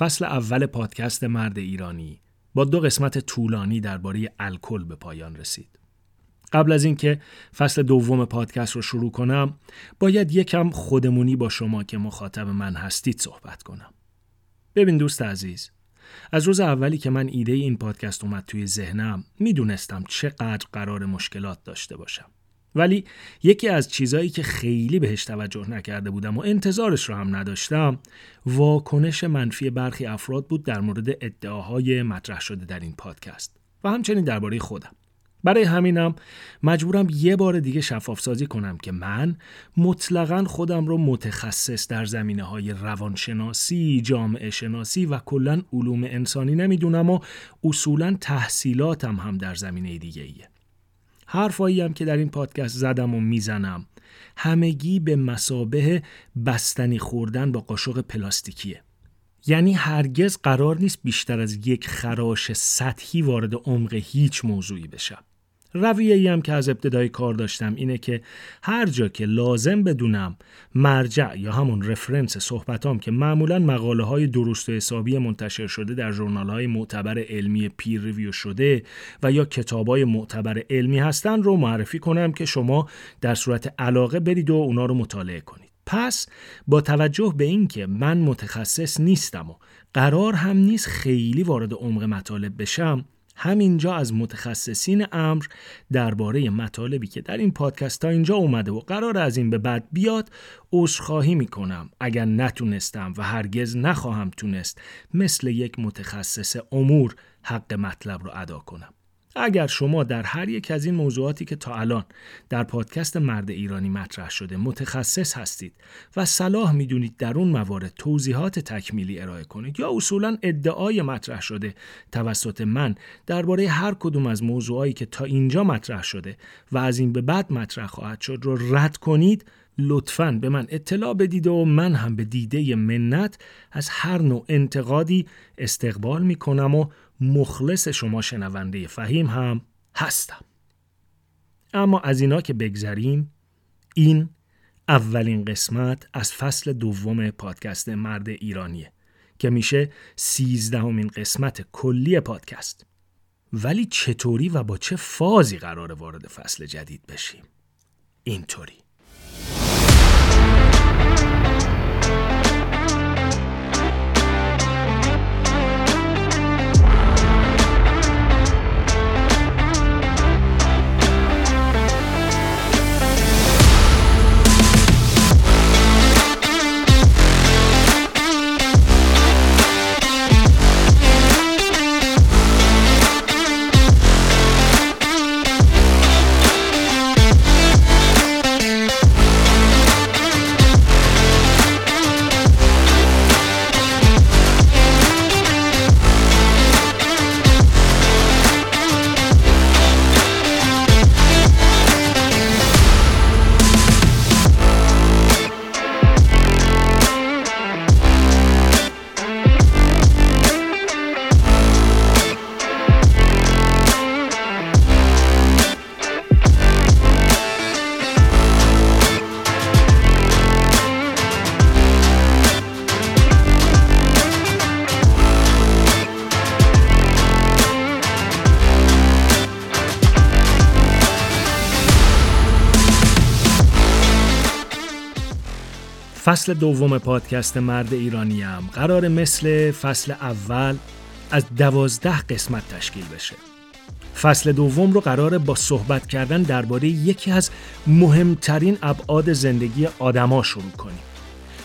فصل اول پادکست مرد ایرانی با دو قسمت طولانی درباره الکل به پایان رسید. قبل از اینکه فصل دوم پادکست رو شروع کنم باید یکم خودمونی با شما که مخاطب من هستید صحبت کنم. ببین دوست عزیز از روز اولی که من ایده این پادکست اومد توی ذهنم می‌دونستم چقدر قرار مشکلات داشته باشم. ولی یکی از چیزایی که خیلی بهش توجه نکرده بودم و انتظارش رو هم نداشتم واکنش منفی برخی افراد بود در مورد ادعاهای مطرح شده در این پادکست و همچنین درباره خودم برای همینم مجبورم یه بار دیگه شفاف سازی کنم که من مطلقا خودم رو متخصص در زمینه های روانشناسی، جامعه شناسی و کلا علوم انسانی نمی‌دونم و اصولا تحصیلاتم هم در زمینه دیگه ایه. حرفایی هم که در این پادکست زدم و می‌زنم. همگی به مسابه بستنی خوردن با قاشق پلاستیکیه. یعنی هرگز قرار نیست بیشتر از یک خراش سطحی وارد عمق هیچ موضوعی بشم. رویه هم که از ابتدای کار داشتم اینه که هر جا که لازم بدونم مرجع یا همون رفرنس صحبتام که معمولا مقاله های درست و حسابی منتشر شده در جورنال های معتبر علمی پیر ریویو شده و یا کتاب های معتبر علمی هستن رو معرفی کنم که شما در صورت علاقه برید و اونا رو مطالعه کنید. پس با توجه به اینکه من متخصص نیستم و قرار هم نیست خیلی وارد عمق مطالب بشم همینجا از متخصصین امر درباره مطالبی که در این پادکست تا اینجا اومده و قرار از این به بعد بیاد عذرخواهی می‌کنم. اگر نتونستم و هرگز نخواهم تونست مثل یک متخصص امور حق مطلب رو ادا کنم. اگر شما در هر یک از این موضوعاتی که تا الان در پادکست مرد ایرانی مطرح شده متخصص هستید و صلاح می‌دونید در اون موارد توضیحات تکمیلی ارائه کنید یا اصولا ادعای مطرح شده توسط من درباره هر کدوم از موضوعایی که تا اینجا مطرح شده و از این به بعد مطرح خواهد شد رو رد کنید لطفا به من اطلاع بدید و من هم به دیده منت از هر نوع انتقادی استقبال می کنم و مخلص شما شنونده فهیم هم هستم. اما از اینا که بگذریم این اولین قسمت از فصل دوم پادکست مرد ایرانیه که میشه سیزدهمین قسمت کلی پادکست. ولی چطوری و با چه فازی قرار وارد فصل جدید بشیم؟ اینطوری. فصل دوم پادکست مرد ایرانی هم قرار مثل فصل اول از دوازده قسمت تشکیل بشه. فصل دوم رو قراره با صحبت کردن درباره یکی از مهمترین ابعاد زندگی آدما شروع کنیم.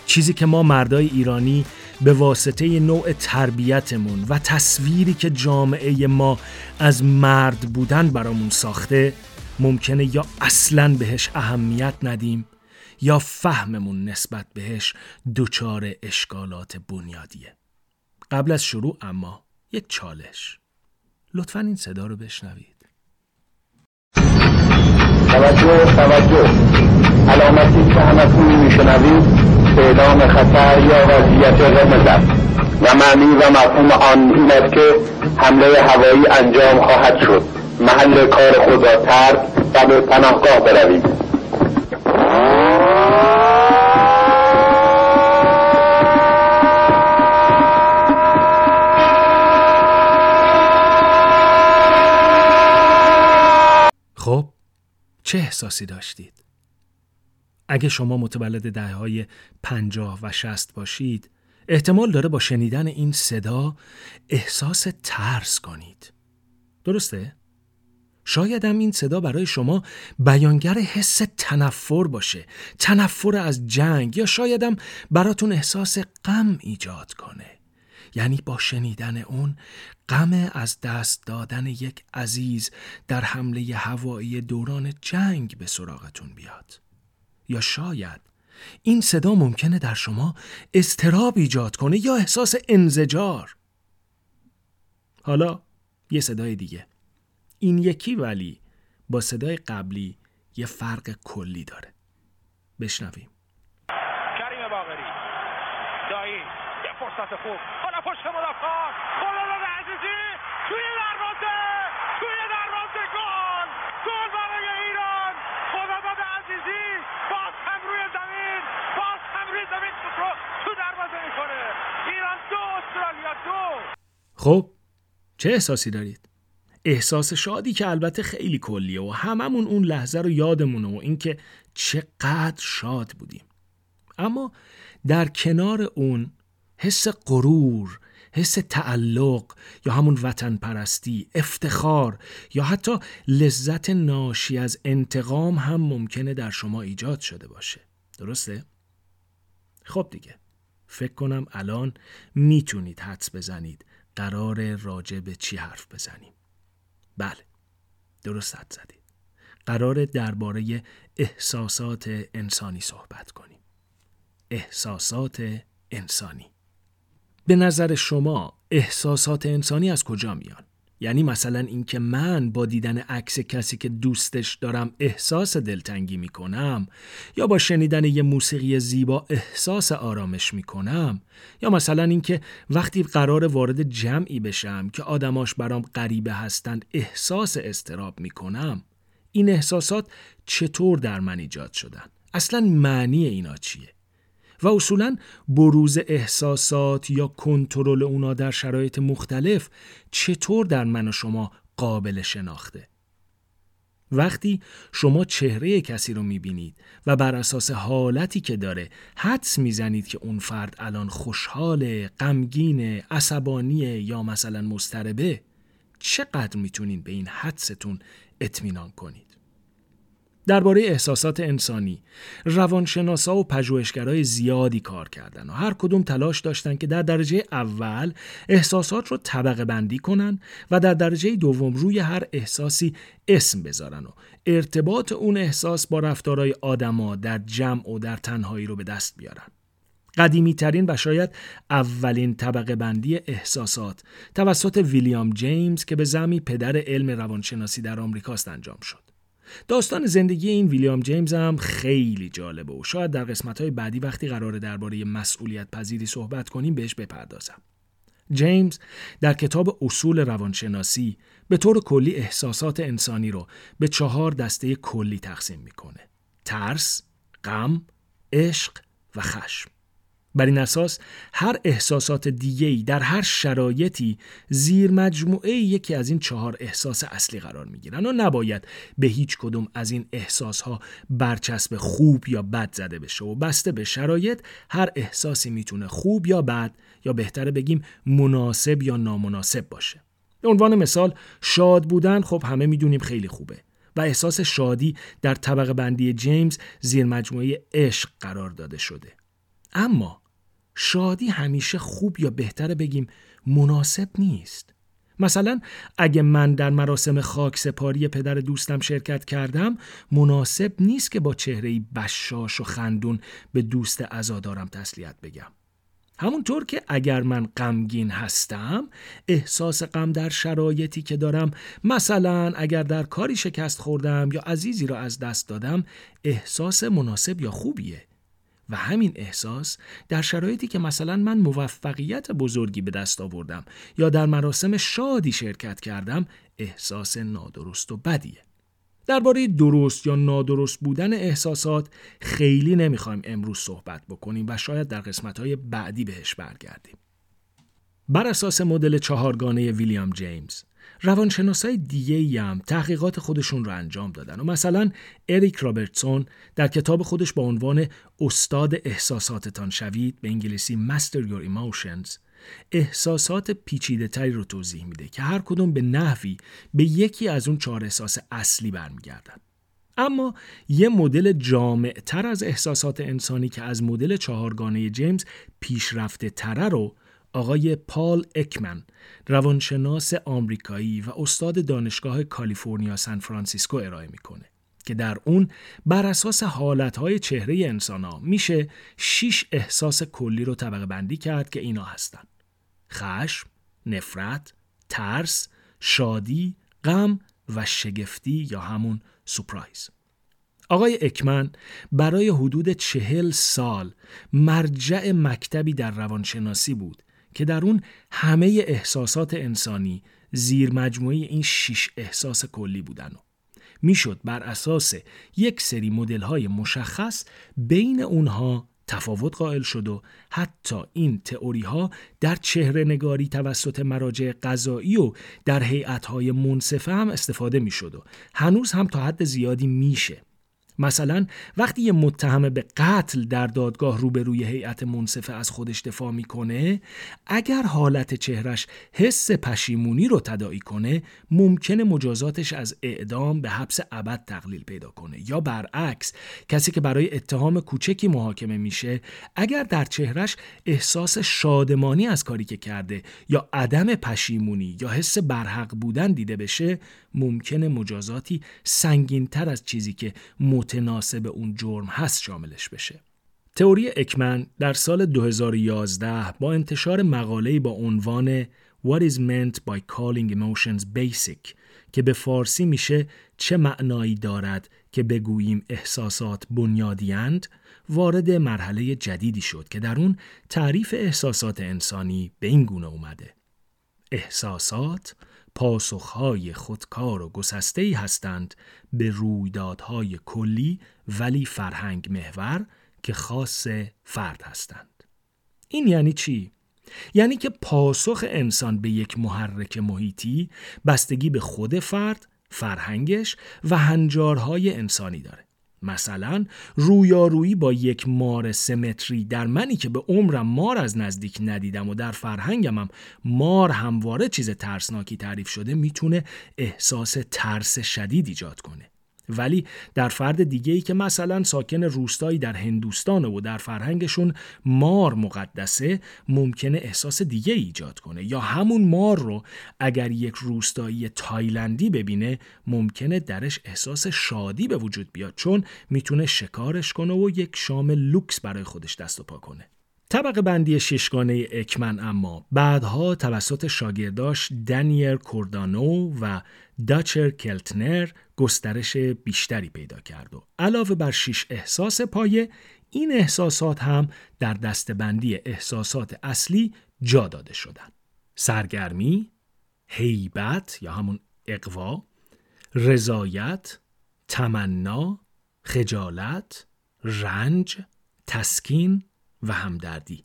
چیزی که ما مردای ایرانی به واسطه نوع تربیتمون و تصویری که جامعه ما از مرد بودن برامون ساخته ممکنه یا اصلا بهش اهمیت ندیم. یا فهممون نسبت بهش دچار اشکالات بنیادیه. قبل از شروع اما یک چالش. لطفا این صدا رو بشنوید. توجه توجه. علامتی که همتون میشنوید اعلام خطر یا وضعیت قرمز و معنی و مفهوم آن این است که حمله هوایی انجام خواهد شد. محل کار خود را و به پناهگاه بروید چه احساسی داشتید؟ اگه شما متولد دهه های پنجاه و شست باشید احتمال داره با شنیدن این صدا احساس ترس کنید. درسته؟ شاید هم این صدا برای شما بیانگر حس تنفر باشه تنفر از جنگ یا شایدم براتون احساس غم ایجاد کنه یعنی با شنیدن اون غم از دست دادن یک عزیز در حمله هوایی دوران جنگ به سراغتون بیاد. یا شاید این صدا ممکنه در شما استراب ایجاد کنه یا احساس انزجار. حالا یه صدای دیگه. این یکی ولی با صدای قبلی یه فرق کلی داره. بشنویم. کریم باقری دایی یه فرصت خوب. مدافعان خلال عزیزی. توی دروازه. توی دروازه. گل. گل برای ایران. خداداد عزیزی باز هم روی زمین. باز هم روی زمین رو تو دروازه می‌کنه ایران دو استرالیا دو. خب چه احساسی دارید؟ احساس شادی که البته خیلی کلیه و هممون اون لحظه رو یادمونه و اینکه چقدر شاد بودیم. اما در کنار اون حس غرور حس تعلق یا همون وطن پرستی افتخار یا حتی لذت ناشی از انتقام هم ممکنه در شما ایجاد شده باشه. درسته؟ خب دیگه. فکر کنم الان می‌تونید حدس بزنید قرار راجع به چی حرف بزنیم. بله. درست حد زدید. قرار درباره احساسات انسانی صحبت کنیم. احساسات انسانی. به نظر شما احساسات انسانی از کجا میان؟ یعنی مثلا اینکه من با دیدن عکس کسی که دوستش دارم احساس دلتنگی می‌کنم یا با شنیدن یه موسیقی زیبا احساس آرامش می‌کنم یا مثلا اینکه وقتی قرار وارد جمعی بشم که آدماش برام غریبه هستند احساس استراب می‌کنم این احساسات چطور در من ایجاد شدن؟ اصلا معنی اینا چیه؟ و اصولا بروز احساسات یا کنترل اونا در شرایط مختلف چطور در من و شما قابل شناخته؟ وقتی شما چهره کسی رو می‌بینید و بر اساس حالتی که داره حدس می‌زنید که اون فرد الان خوشحال، غمگین، عصبانی یا مثلا مستربه چقدر می‌تونید به این حدستون اطمینان کنید؟ درباره احساسات انسانی روانشناسا و پژوهشگرای زیادی کار کردن و هر کدوم تلاش داشتن که در درجه اول احساسات رو طبقه بندی کنن و در درجه دوم روی هر احساسی اسم بذارن و ارتباط اون احساس با رفتارهای آدما در جمع و در تنهایی رو به دست بیارن قدیمی ترین و شاید اولین طبقه بندی احساسات توسط ویلیام جیمز که به زمی پدر علم روانشناسی در آمریکاست انجام شد. داستان زندگی این ویلیام جیمز هم خیلی جالبه و شاید در قسمت های بعدی وقتی قرار درباره مسئولیت پذیری صحبت کنیم بهش بپردازم. جیمز در کتاب اصول روانشناسی به طور کلی احساسات انسانی رو به چهار دسته کلی تقسیم می‌کنه. ترس، غم، عشق و خشم. بر این اساس هر احساسات دیگه‌ای در هر شرایطی زیر مجموعه یکی از این چهار احساس اصلی قرار می‌گیرن و نباید به هیچ کدوم از این احساسها برچسب خوب یا بد زده بشه و بسته به شرایط هر احساسی می‌تونه خوب یا بد یا بهتره بگیم مناسب یا نامناسب باشه. به عنوان مثال شاد بودن خب همه می‌دونیم خیلی خوبه و احساس شادی در طبقه بندی جیمز زیر مجموعه عشق قرار داده شده. اما شادی همیشه خوب یا بهتره بگیم مناسب نیست. مثلا اگه من در مراسم خاک سپاری پدر دوستم شرکت کردم مناسب نیست که با چهره بشاش و خندون به دوست ازادارم تسلیت بگم. همونطور که اگر من غمگین هستم احساس غم در شرایطی که دارم مثلا اگر در کاری شکست خوردم یا عزیزی را از دست دادم احساس مناسب یا خوبیه و همین احساس در شرایطی که مثلا من موفقیت بزرگی به دست آوردم یا در مراسم شادی شرکت کردم احساس نادرست و بدیه. درباره درست یا نادرست بودن احساسات خیلی نمی‌خوایم امروز صحبت بکنیم و شاید در قسمتهای بعدی بهش برگردیم. بر اساس مدل چهارگانه ویلیام جیمز روانشناسای دیگه هم تحقیقات خودشون رو انجام دادن. و مثلا اریک رابرتسون در کتاب خودش با عنوان استاد احساساتتان شوید به انگلیسی Master Your Emotions احساسات پیچیده تری رو توضیح میده که هر کدوم به نحوی به یکی از اون چهار احساس اصلی برمیگردن. اما یه مدل جامع تر از احساسات انسانی که از مدل چهارگانه جیمز پیشرفته تره رو آقای پال اکمن روانشناس آمریکایی و استاد دانشگاه کالیفرنیا سان فرانسیسکو ارائه می‌کنه که در اون بر اساس حالتهای چهره انسان ها میشه شیش احساس کلی رو طبقه بندی کرد که اینا هستن. خشم، نفرت، ترس، شادی، غم و شگفتی یا همون سپرایز. آقای اکمن برای حدود چهل سال مرجع مکتبی در روانشناسی بود که در اون همه احساسات انسانی زیر مجموعه این شش احساس کلی بودن. و می‌شد بر اساس یک سری مدل های مشخص بین اونها تفاوت قائل شد و حتی این تئوری ها در چهره نگاری توسط مراجع قضایی و در هیئت های منصفه هم استفاده می و هنوز هم تا حد زیادی میشه. مثلا وقتی یه متهم به قتل در دادگاه روبروی هیئت منصفه از خودش دفاع می‌کنه اگر حالت چهرش حس پشیمونی رو تداعی کنه ممکنه مجازاتش از اعدام به حبس ابد تقلیل پیدا کنه. یا برعکس کسی که برای اتهام کوچکی محاکمه میشه اگر در چهرش احساس شادمانی از کاری که کرده یا عدم پشیمونی یا حس برحق بودن دیده بشه ممکنه مجازاتی سنگینتر از چیزی که متناسب اون جرم هست شاملش بشه. تئوری اکمن در سال 2011 با انتشار مقاله‌ای با عنوان What is meant by calling emotions basic که به فارسی میشه چه معنایی دارد که بگوییم احساسات بنیادیند وارد مرحله جدیدی شد که در اون تعریف احساسات انسانی به این گونه اومده احساسات پاسخهای خودکار و گسسته هستند به رویدادهای کلی ولی فرهنگ محور که خاص فرد هستند. این یعنی چی؟ یعنی که پاسخ انسان به یک محرک محیطی بستگی به خود فرد، فرهنگش و هنجارهای انسانی داره. مثلا رویارویی با یک مار سمتری در منی که به عمرم مار از نزدیک ندیدم و در فرهنگم هم مار همواره چیز ترسناکی تعریف شده می‌تونه احساس ترس شدید ایجاد کنه. ولی در فرد دیگه ای که مثلا ساکن روستایی در هندوستان و در فرهنگشون مار مقدسه ممکنه احساس دیگه ایجاد کنه. یا همون مار رو اگر یک روستایی تایلندی ببینه ممکنه درش احساس شادی به وجود بیاد چون می‌تونه شکارش کنه و یک شام لوکس برای خودش دست و پا کنه. طبقه بندی ششگانه اکمن اما بعدها توسط شاگرداش دنیل کوردارو و داچر کلتنر گسترش بیشتری پیدا کرد و علاوه بر شش احساس پایه این احساسات هم در دستبندی احساسات اصلی جا داده شدند. سرگرمی، هیبت یا همون اقوا، رضایت، تمنا، خجالت، رنج، تسکین و همدردی.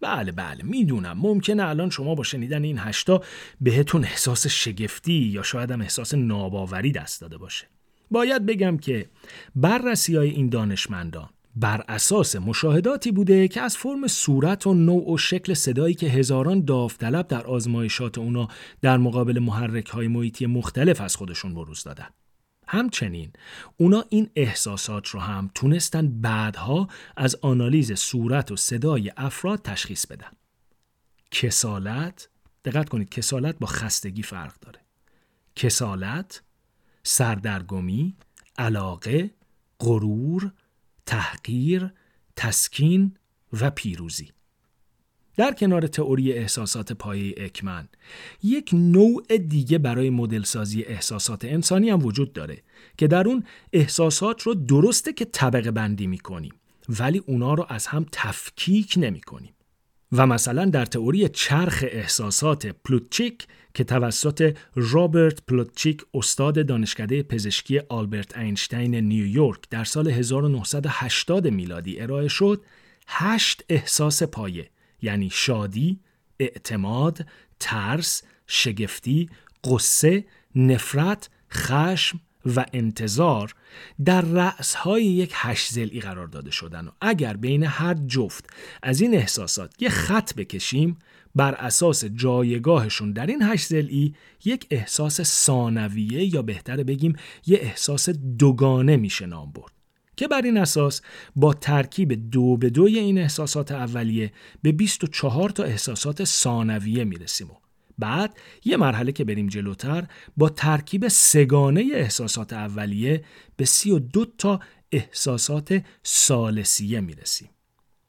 بله بله می‌دونم. ممکنه الان شما با شنیدن این هشتا بهتون احساس شگفتی یا شاید هم احساس ناباوری دست داده باشه. باید بگم که بررسی های این دانشمندان بر اساس مشاهداتی بوده که از فرم صورت و نوع و شکل صدایی که هزاران داوطلب در آزمایشات اونا در مقابل محرک های محیطی مختلف از خودشون بروز دادن. همچنین اونا این احساسات رو هم تونستن بعدها از آنالیز صورت و صدای افراد تشخیص بدن. کسالت دقت کنید کسالت با خستگی فرق داره. کسالت، سردرگمی، علاقه، غرور، تحقیر، تسکین و پیروزی. در کنار تئوری احساسات پایه اکمن یک نوع دیگه برای مدل سازی احساسات انسانی هم وجود داره که در اون احساسات رو درسته که طبقه بندی می‌کنیم ولی اونا رو از هم تفکیک نمی کنیم. و مثلا در تئوری چرخ احساسات پلوتچیک که توسط رابرت پلوتچیک استاد دانشکده پزشکی آلبرت اینشتین نیویورک در سال 1980 میلادی ارائه شد هشت احساس پایه یعنی شادی، اعتماد، ترس، شگفتی، قصه، نفرت، خشم و انتظار در رأسهای یک هشت زلی قرار داده شدن و اگر بین هر جفت از این احساسات یه خط بکشیم بر اساس جایگاهشون در این هشت زلی یک احساس ثانویه یا بهتره بگیم یه احساس دوگانه میشه نام برد. که بر این اساس با ترکیب دو به دوی این احساسات اولیه به 24 تا احساسات ثانویه می‌رسیم و بعد یه مرحله که بریم جلوتر با ترکیب سگانه احساسات اولیه به 32 تا احساسات سالسیه می‌رسیم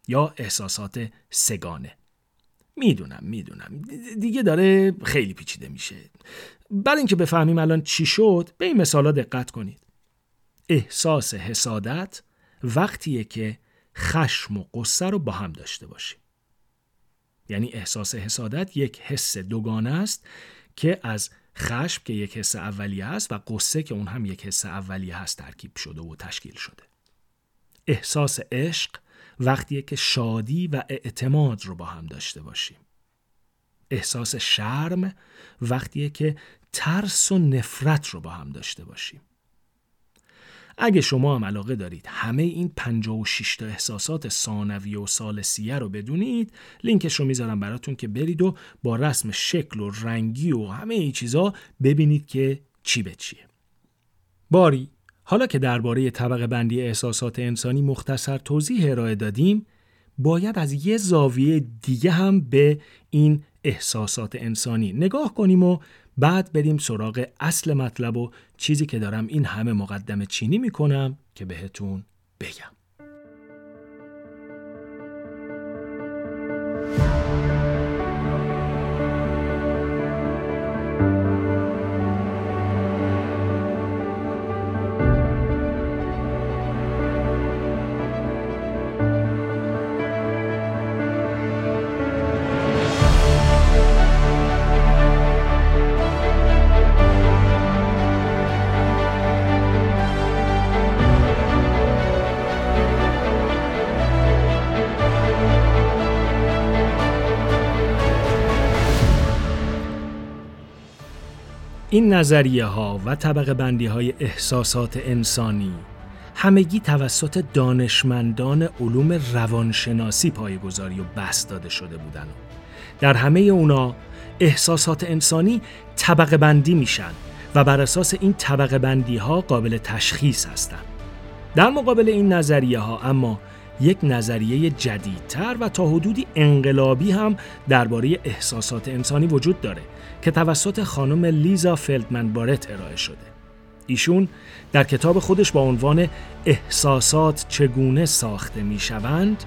یا احساسات سگانه. می‌دونم می‌دونم. دیگه داره خیلی پیچیده میشه. برای اینکه بفهمیم الان چی شد به این مثالا دقت کنید. احساس حسادت وقتیه که خشم و قصه رو با هم داشته باشیم. یعنی احساس حسادت یک حس دوگانه است که از خشم که یک حس اولیه است و قصه که اون هم یک حس اولیه هست ترکیب شده و تشکیل شده. احساس عشق وقتیه که شادی و اعتماد رو با هم داشته باشیم. احساس شرم وقتیه که ترس و نفرت رو با هم داشته باشیم. اگه شما هم علاقه دارید همه این 56 تا احساسات ثانویه و سالسیه رو بدونید لینکش رو می‌ذارم براتون که برید و با رسم شکل و رنگی و همه این چیزا ببینید که چی به چیه. باری حالا که درباره طبقه بندی احساسات انسانی مختصر توضیح ارائه دادیم باید از یه زاویه دیگه هم به این احساسات انسانی نگاه کنیم و بعد بریم سراغ اصل مطلب و چیزی که دارم این همه مقدمه چینی می‌کنم که بهتون بگم. این نظریه ها و طبقه بندی های احساسات انسانی همگی توسط دانشمندان علوم روانشناسی پایگذاری و بست داده شده بودند. در همه اونا احساسات انسانی طبقه بندی میشن و بر اساس این طبقه بندی ها قابل تشخیص هستند. در مقابل این نظریه ها اما یک نظریه جدیدتر و تا حدودی انقلابی هم درباره احساسات انسانی وجود داره که توسط خانم لیزا فلدمن بارت ارائه شده. ایشون در کتاب خودش با عنوان احساسات چگونه ساخته می شوند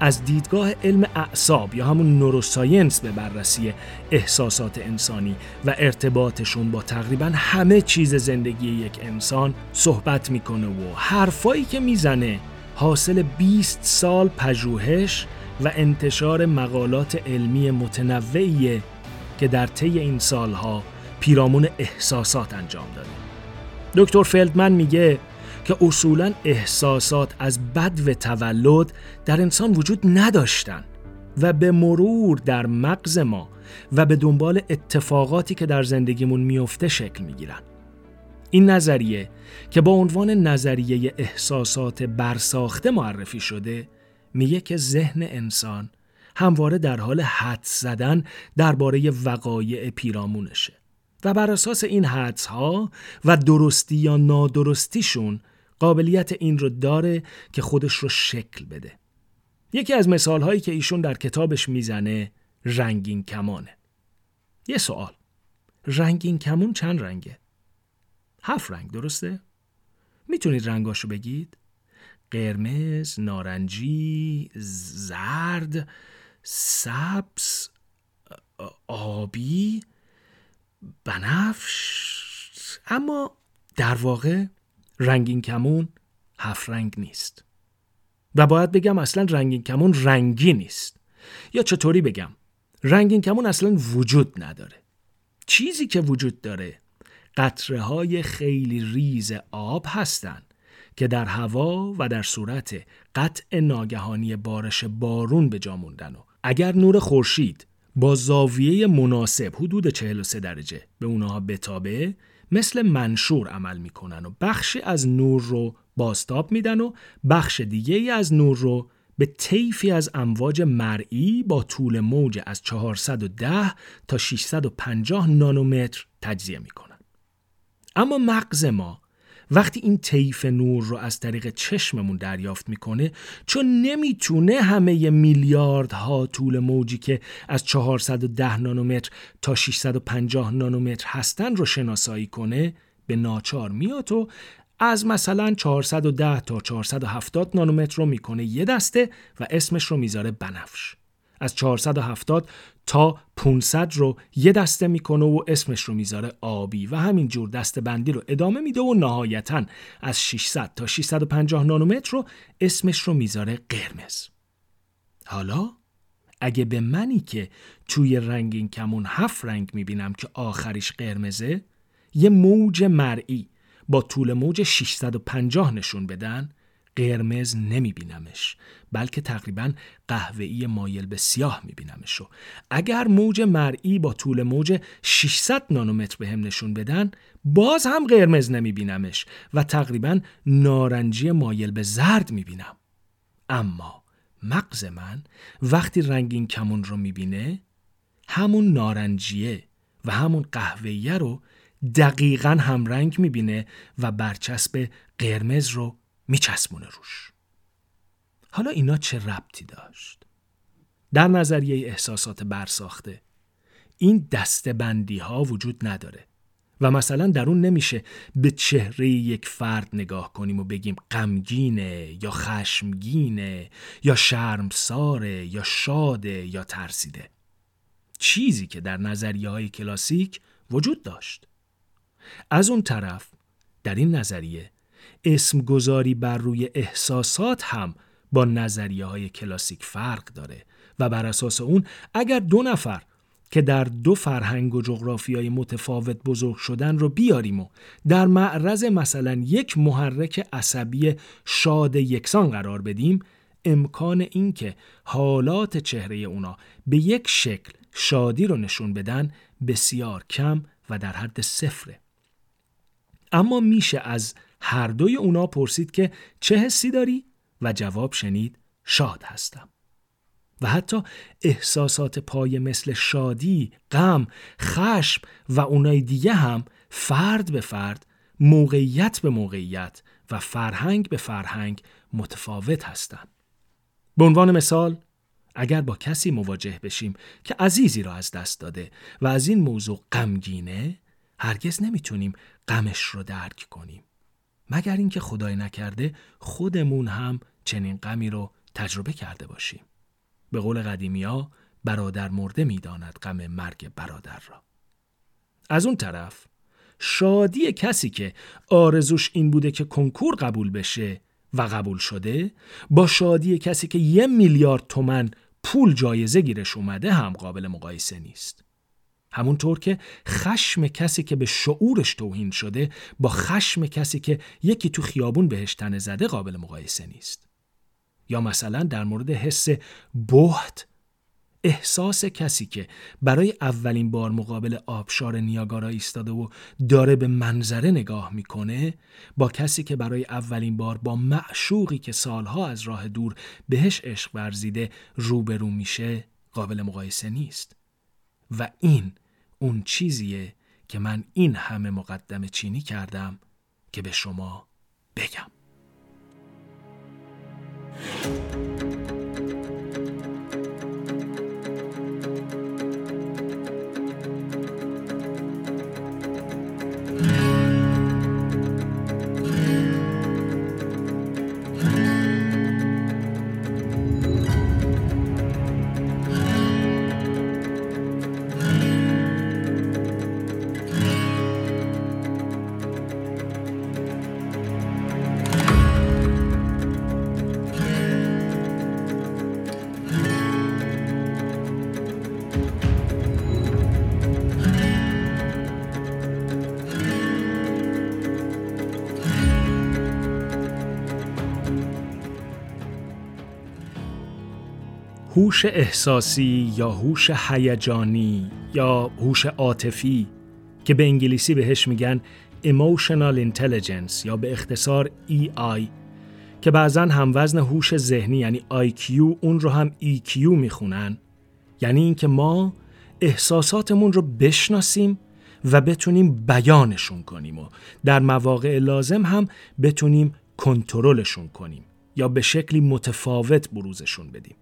از دیدگاه علم اعصاب یا همون نوروساینس به بررسی احساسات انسانی و ارتباطشون با تقریبا همه چیز زندگی یک انسان صحبت می‌کنه و حرفایی که می‌زنه حاصل 20 سال پژوهش و انتشار مقالات علمی متنوعیه که در طی این سالها پیرامون احساسات انجام داده. دکتر فلدمن میگه که اصولا احساسات از بد و تولد در انسان وجود نداشتن و به مرور در مغز ما و به دنبال اتفاقاتی که در زندگیمون میفته شکل می‌گیرن. این نظریه که با عنوان نظریه احساسات برساخته معرفی شده میگه که ذهن انسان همواره در حال حد زدن درباره وقایع پیرامونشه و بر اساس این حدس ها و درستی یا نادرستیشون قابلیت این رو داره که خودش رو شکل بده. یکی از مثال هایی که ایشون در کتابش می‌زنه رنگین کمانه. یه سوال. رنگین کمون چند رنگه؟ هفت رنگ درسته؟ می‌تونید رنگاشو بگید؟ قرمز، نارنجی، زرد، سبز، آبی، بنفش اما در واقع رنگین کمون هفت رنگ نیست و باید بگم اصلا رنگین کمون رنگی نیست یا چطوری بگم رنگین کمون اصلا وجود نداره چیزی که وجود داره قطره های خیلی ریز آب هستند که در هوا و در صورت قطع ناگهانی بارش بارون به جا موندن و اگر نور خورشید با زاویه مناسب حدود 43 درجه به اونها بتابه مثل منشور عمل می‌کنن و بخشی از نور رو بازتاب میدن و بخش دیگه از نور رو به طیفی از امواج مرئی با طول موج از 410 تا 650 نانومتر تجزیه می‌کنن. اما مغز ما وقتی این طیف نور رو از طریق چشممون دریافت می‌کنه چون نمی‌تونه همه میلیاردها طول موجی که از 410 نانومتر تا 650 نانومتر هستن رو شناسایی کنه به ناچار میاد و از مثلا 410 تا 470 نانومتر رو می‌کنه یه دسته و اسمش رو می‌ذاره بنفش. از 470 تا 500 رو یه دسته می‌کنه و اسمش رو می‌ذاره آبی و همینجور دسته بندی رو ادامه میده و نهایتا از 600 تا 650 نانومتر رو اسمش رو می‌ذاره قرمز. حالا اگه به منی که توی رنگین کمون هفت رنگ می‌بینم که آخریش قرمزه یه موج مرئی با طول موج 650 نشون بدن قرمز نمیبینمش بلکه تقریبا قهوه‌ای مایل به سیاه میبینمش. و اگر موج مرئی با طول موج 600 نانومتر به هم نشون بدن باز هم قرمز نمیبینمش و تقریبا نارنجی مایل به زرد می‌بینم. اما مغز من وقتی رنگین کمون رو می‌بینه همون نارنجیه و همون قهوه‌ایه رو دقیقا همرنگ می‌بینه و برچسب قرمز رو میچسبونه روش. حالا اینا چه ربطی داشت؟ در نظریه احساسات برساخته این دستبندی ها وجود نداره و مثلا در اون نمیشه به چهره یک فرد نگاه کنیم و بگیم غمگینه یا خشمگینه یا شرمساره یا شاده یا ترسیده. چیزی که در نظریه های کلاسیک وجود داشت. از اون طرف در این نظریه اسم گذاری بر روی احساسات هم با نظریه های کلاسیک فرق داره و بر اساس اون اگر دو نفر که در دو فرهنگ و های متفاوت بزرگ شدن رو بیاریم و در معرض مثلا یک محرک عصبی شاد یکسان قرار بدیم امکان اینکه حالات چهره اونا به یک شکل شادی رو نشون بدن بسیار کم و در حد صفره. اما میشه از هر دوی اونا پرسید که چه حسی داری؟ و جواب شنید شاد هستم. و حتی احساسات پای مثل شادی، غم، خشم و اونای دیگه هم فرد به فرد، موقعیت به موقعیت و فرهنگ به فرهنگ متفاوت هستند. به عنوان مثال اگر با کسی مواجه بشیم که عزیزی را از دست داده و از این موضوع غمگینه هرگز نمی‌تونیم غمش رو درک کنیم مگر اینکه خدای نکرده خودمون هم چنین غمی رو تجربه کرده باشیم. به قول قدیمیا برادر مرده می‌داند غم مرگ برادر را. از اون طرف شادی کسی که آرزوش این بوده که کنکور قبول بشه و قبول شده با شادی کسی که یه میلیارد تومن پول جایزه گیرش اومده هم قابل مقایسه نیست. همونطور که خشم کسی که به شعورش توهین شده با خشم کسی که یکی تو خیابون بهش تنه زده قابل مقایسه نیست. یا مثلا در مورد حس بهت احساس کسی که برای اولین بار مقابل آبشار نیاگارا ایستاده و داره به منظره نگاه می‌کنه با کسی که برای اولین بار با معشوقی که سالها از راه دور بهش عشق ورزیده روبرو میشه قابل مقایسه نیست. و این اون چیزیه که من این همه مقدم چینی کردم که به شما بگم. هوش احساسی یا هوش هیجانی یا هوش عاطفی که به انگلیسی بهش میگن Emotional Intelligence یا به اختصار EI که بعضا هم وزن هوش ذهنی یعنی IQ اون رو هم EQ می‌خونن یعنی اینکه ما احساساتمون رو بشناسیم و بتونیم بیانشون کنیم و در مواقع لازم هم بتونیم کنترلشون کنیم یا به شکلی متفاوت بروزشون بدیم.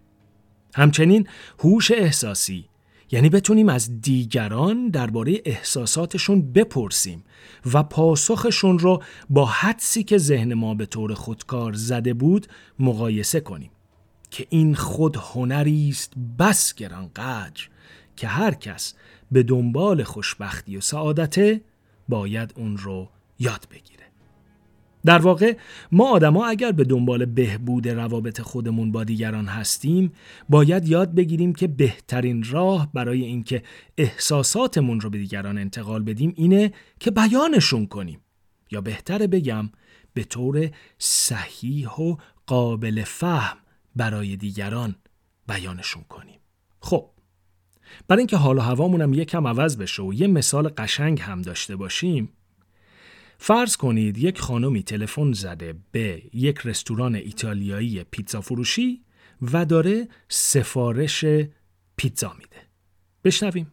همچنین هوش احساسی. یعنی بتونیم از دیگران درباره احساساتشون بپرسیم و پاسخشون رو با حدسی که ذهن ما به طور خودکار زده بود مقایسه کنیم. که این خود هنری است بس گران قدر که هر کس به دنبال خوشبختی و سعادته باید اون رو یاد بگیره. در واقع ما آدما اگر به دنبال بهبود روابط خودمون با دیگران هستیم باید یاد بگیریم که بهترین راه برای اینکه احساساتمون رو به دیگران انتقال بدیم اینه که بیانشون کنیم. یا بهتره بگم به طور صحیح و قابل فهم برای دیگران بیانشون کنیم. خب برای اینکه حال و هوامون هم یکم عوض بشه و یه مثال قشنگ هم داشته باشیم فرض کنید یک خانمی تلفن زده به یک رستوران ایتالیایی پیتزا فروشی و داره سفارش پیتزا میده. بشنویم.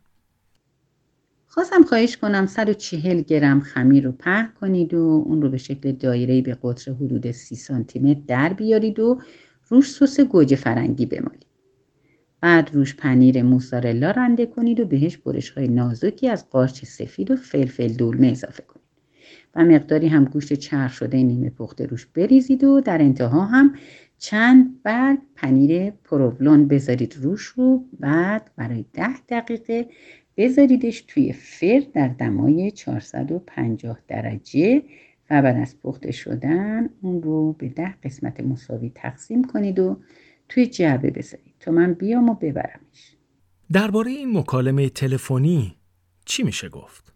خواستم خواهش کنم 140 گرم خمیر رو په کنید و اون رو به شکل دایره به قطر حدود 30 سانتی متر در بیارید و روش سس گوجه فرنگی بمالید. بعد روش پنیر موزارلا رنده کنید و بهش برش های نازکی از قارچ سفید و فلفل دولمه اضافه کنید. و مقداری هم گوشت چرخ شده نیمه پخته روش بریزید و در انتها هم چند برگ پنیر پروولون بذارید روش رو بعد برای ده دقیقه بذاریدش توی فر در دمای 450 درجه و بعد از پخته شدن اون رو به ده قسمت مساوی تقسیم کنید و توی جعبه بذارید تا من بیام و ببرمش درباره این مکالمه تلفنی چی میشه گفت؟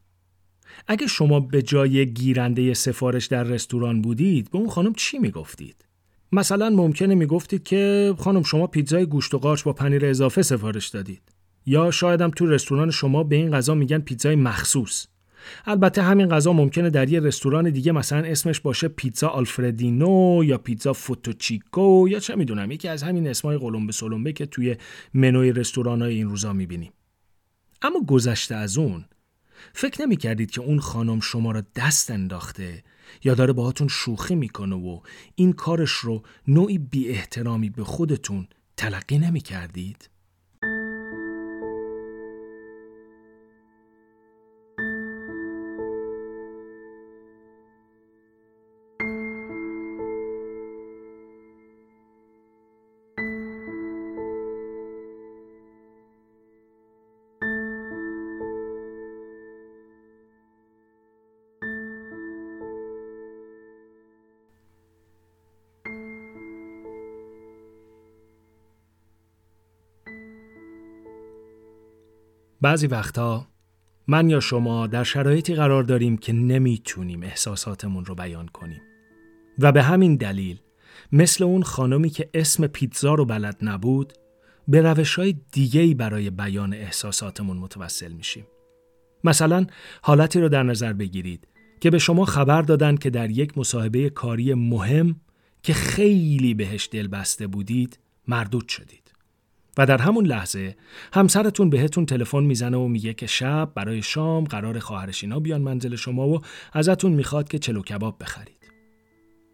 اگه شما به جای گیرنده سفارش در رستوران بودید به اون خانم چی می‌گفتید؟ مثلا ممکنه می‌گفتید که خانم شما پیتزای گوشت و قارچ با پنیر اضافه سفارش دادید. یا شایدم تو رستوران شما به این غذا میگن پیتزای مخصوص. البته همین غذا ممکنه در یه رستوران دیگه مثلا اسمش باشه پیتزا آلفردینو یا پیتزا فوتوچیکو یا چه می‌دونم یکی از همین اسمای قلمبه سلمبه که توی منوی رستوران های این روزا می‌بینیم. اما گذشته از اون فکر نمی کردید که اون خانم شما را دست انداخته یا داره باهاتون شوخی می‌کنه و این کارش رو نوعی بی احترامی به خودتون تلقی نمی کردید؟ بعضی وقتا من یا شما در شرایطی قرار داریم که نمی‌تونیم احساساتمون رو بیان کنیم و به همین دلیل مثل اون خانمی که اسم پیتزا رو بلد نبود به روش های دیگهی برای بیان احساساتمون متوسل میشیم. مثلا حالتی رو در نظر بگیرید که به شما خبر دادن که در یک مصاحبه کاری مهم که خیلی بهش دل بسته بودید مردود شدید. و در همون لحظه همسرتون بهتون تلفن می‌زنه و میگه که شب برای شام قرار خواهرشینا بیان منزل شما و ازتون می‌خواد که چلو کباب بخرید.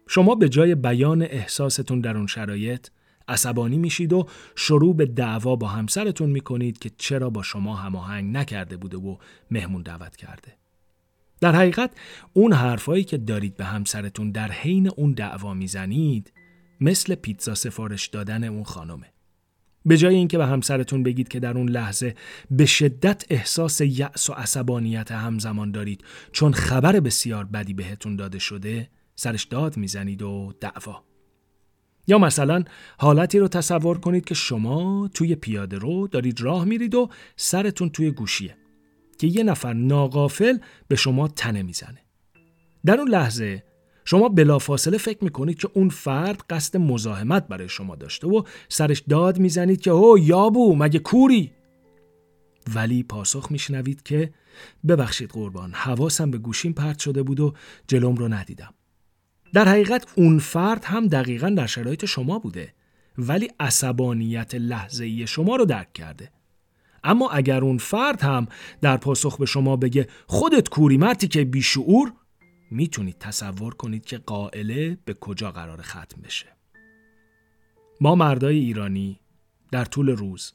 شما به جای بیان احساستون در اون شرایط عصبانی میشید و شروع به دعوا با همسرتون می‌کنید که چرا با شما هماهنگ نکرده بوده و مهمون دعوت کرده. در حقیقت اون حرفایی که دارید به همسرتون در حین اون دعوا می‌زنید مثل پیتزا سفارش دادن اون خانمه. به جای اینکه به همسرتون بگید که در اون لحظه به شدت احساس یأس و عصبانیت همزمان دارید چون خبر بسیار بدی بهتون داده شده سرش داد می‌زنید و دعوا. یا مثلا حالتی رو تصور کنید که شما توی پیاده رو دارید راه میرید و سرتون توی گوشیه که یه نفر ناقافل به شما تنه می‌زنه. در اون لحظه شما بلافاصله فکر می‌کنید که اون فرد قصد مزاحمت برای شما داشته و سرش داد می‌زنید که او یابو مگه کوری؟ ولی پاسخ میشنوید که ببخشید قربان حواسم به گوشیم پرت شده بود و جلوم رو ندیدم. در حقیقت اون فرد هم دقیقا در شرایط شما بوده ولی عصبانیت لحظه ای شما رو درک کرده. اما اگر اون فرد هم در پاسخ به شما بگه خودت کوری مرتی که بیشعور می‌تونید تصور کنید که قائله به کجا قرار ختم بشه. ما مردای ایرانی در طول روز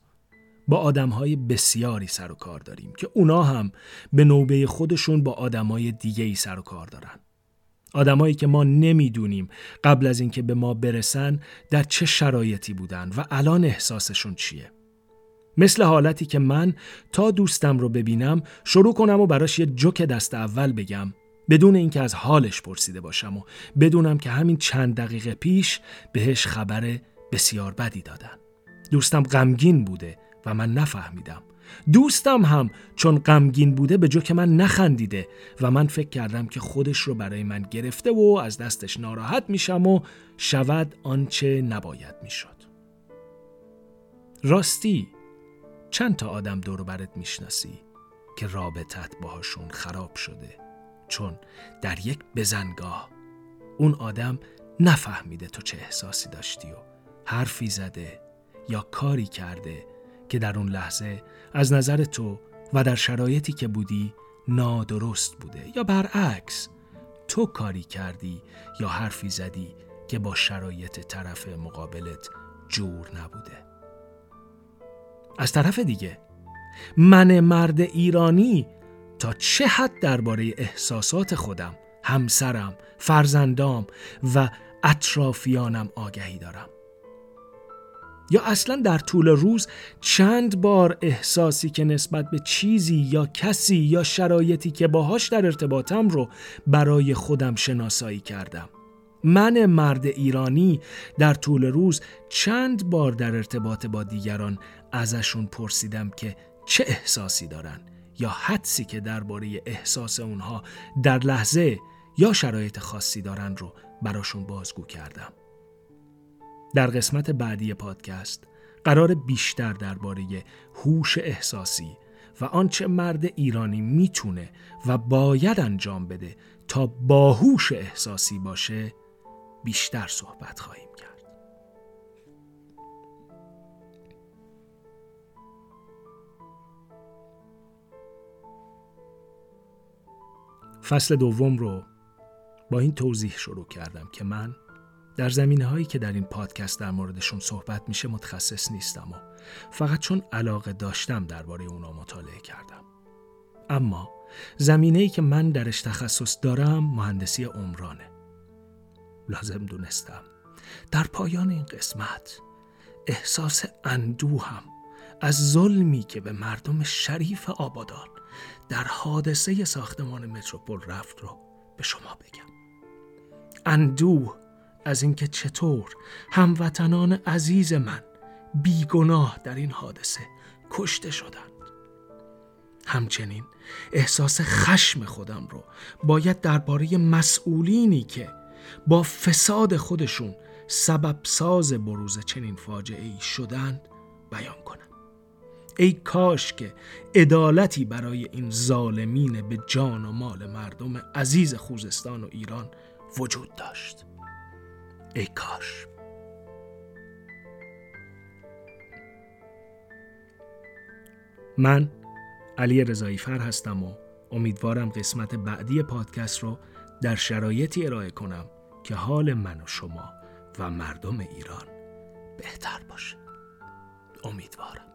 با آدمهای بسیاری سر و کار داریم که اونا هم به نوبه خودشون با آدمهای دیگه ای سر و کار دارن. آدمایی که ما نمی‌دونیم قبل از اینکه به ما برسن در چه شرایطی بودن و الان احساسشون چیه. مثل حالتی که من تا دوستم رو ببینم شروع کنم و براش یه جوک دست اول بگم. بدون اینکه از حالش پرسیده باشم و بدونم که همین چند دقیقه پیش بهش خبر بسیار بدی دادن. دوستم غمگین بوده و من نفهمیدم. دوستم هم چون غمگین بوده به جوک من نخندیده و من فکر کردم که خودش رو برای من گرفته و از دستش ناراحت میشم و شود آنچه نباید می‌شد. راستی چند تا آدم دور برت می‌شناسی که رابطت باهاشون خراب شده. چون در یک بزنگاه اون آدم نفهمیده تو چه احساسی داشتی و حرفی زده یا کاری کرده که در اون لحظه از نظر تو و در شرایطی که بودی نادرست بوده یا برعکس تو کاری کردی یا حرفی زدی که با شرایط طرف مقابلت جور نبوده. از طرف دیگه من مرد ایرانی تا چه حد درباره احساسات خودم، همسرم، فرزندام و اطرافیانم آگهی دارم. یا اصلا در طول روز چند بار احساسی که نسبت به چیزی یا کسی یا شرایطی که باهاش در ارتباطم رو برای خودم شناسایی کردم. من مرد ایرانی در طول روز چند بار در ارتباط با دیگران ازشون پرسیدم که چه احساسی دارن یا حدسی که درباره احساس اونها در لحظه یا شرایط خاصی دارن رو براشون بازگو کردم. در قسمت بعدی پادکست قرار بیشتر درباره هوش احساسی و آنچه مرد ایرانی می‌تونه و باید انجام بده تا باهوش احساسی باشه بیشتر صحبت خواهیم کرد. فصل دوم رو با این توضیح شروع کردم که من در زمینه هایی که در این پادکست در موردشون صحبت میشه متخصص نیستم و فقط چون علاقه داشتم درباره اونا مطالعه کردم. اما زمینه ای که من درش تخصص دارم مهندسی عمرانه. لازم دونستم در پایان این قسمت احساس اندوهم از ظلمی که به مردم شریف آبادان در حادثه ساختمان متروپول رفت رو به شما بگم. اندوه از اینکه چطور هموطنان عزیز من بیگناه در این حادثه کشته شدند. همچنین احساس خشم خودم رو باید درباره مسئولینی که با فساد خودشون سبب ساز بروز چنین فاجعه ای شدند بیان کنم. ای کاش که عدالتی برای این ظالمین به جان و مال مردم عزیز خوزستان و ایران وجود داشت. ای کاش. من علی رضایی فر هستم و امیدوارم قسمت بعدی پادکست رو در شرایطی ارائه کنم که حال من و شما و مردم ایران بهتر باشه. امیدوارم.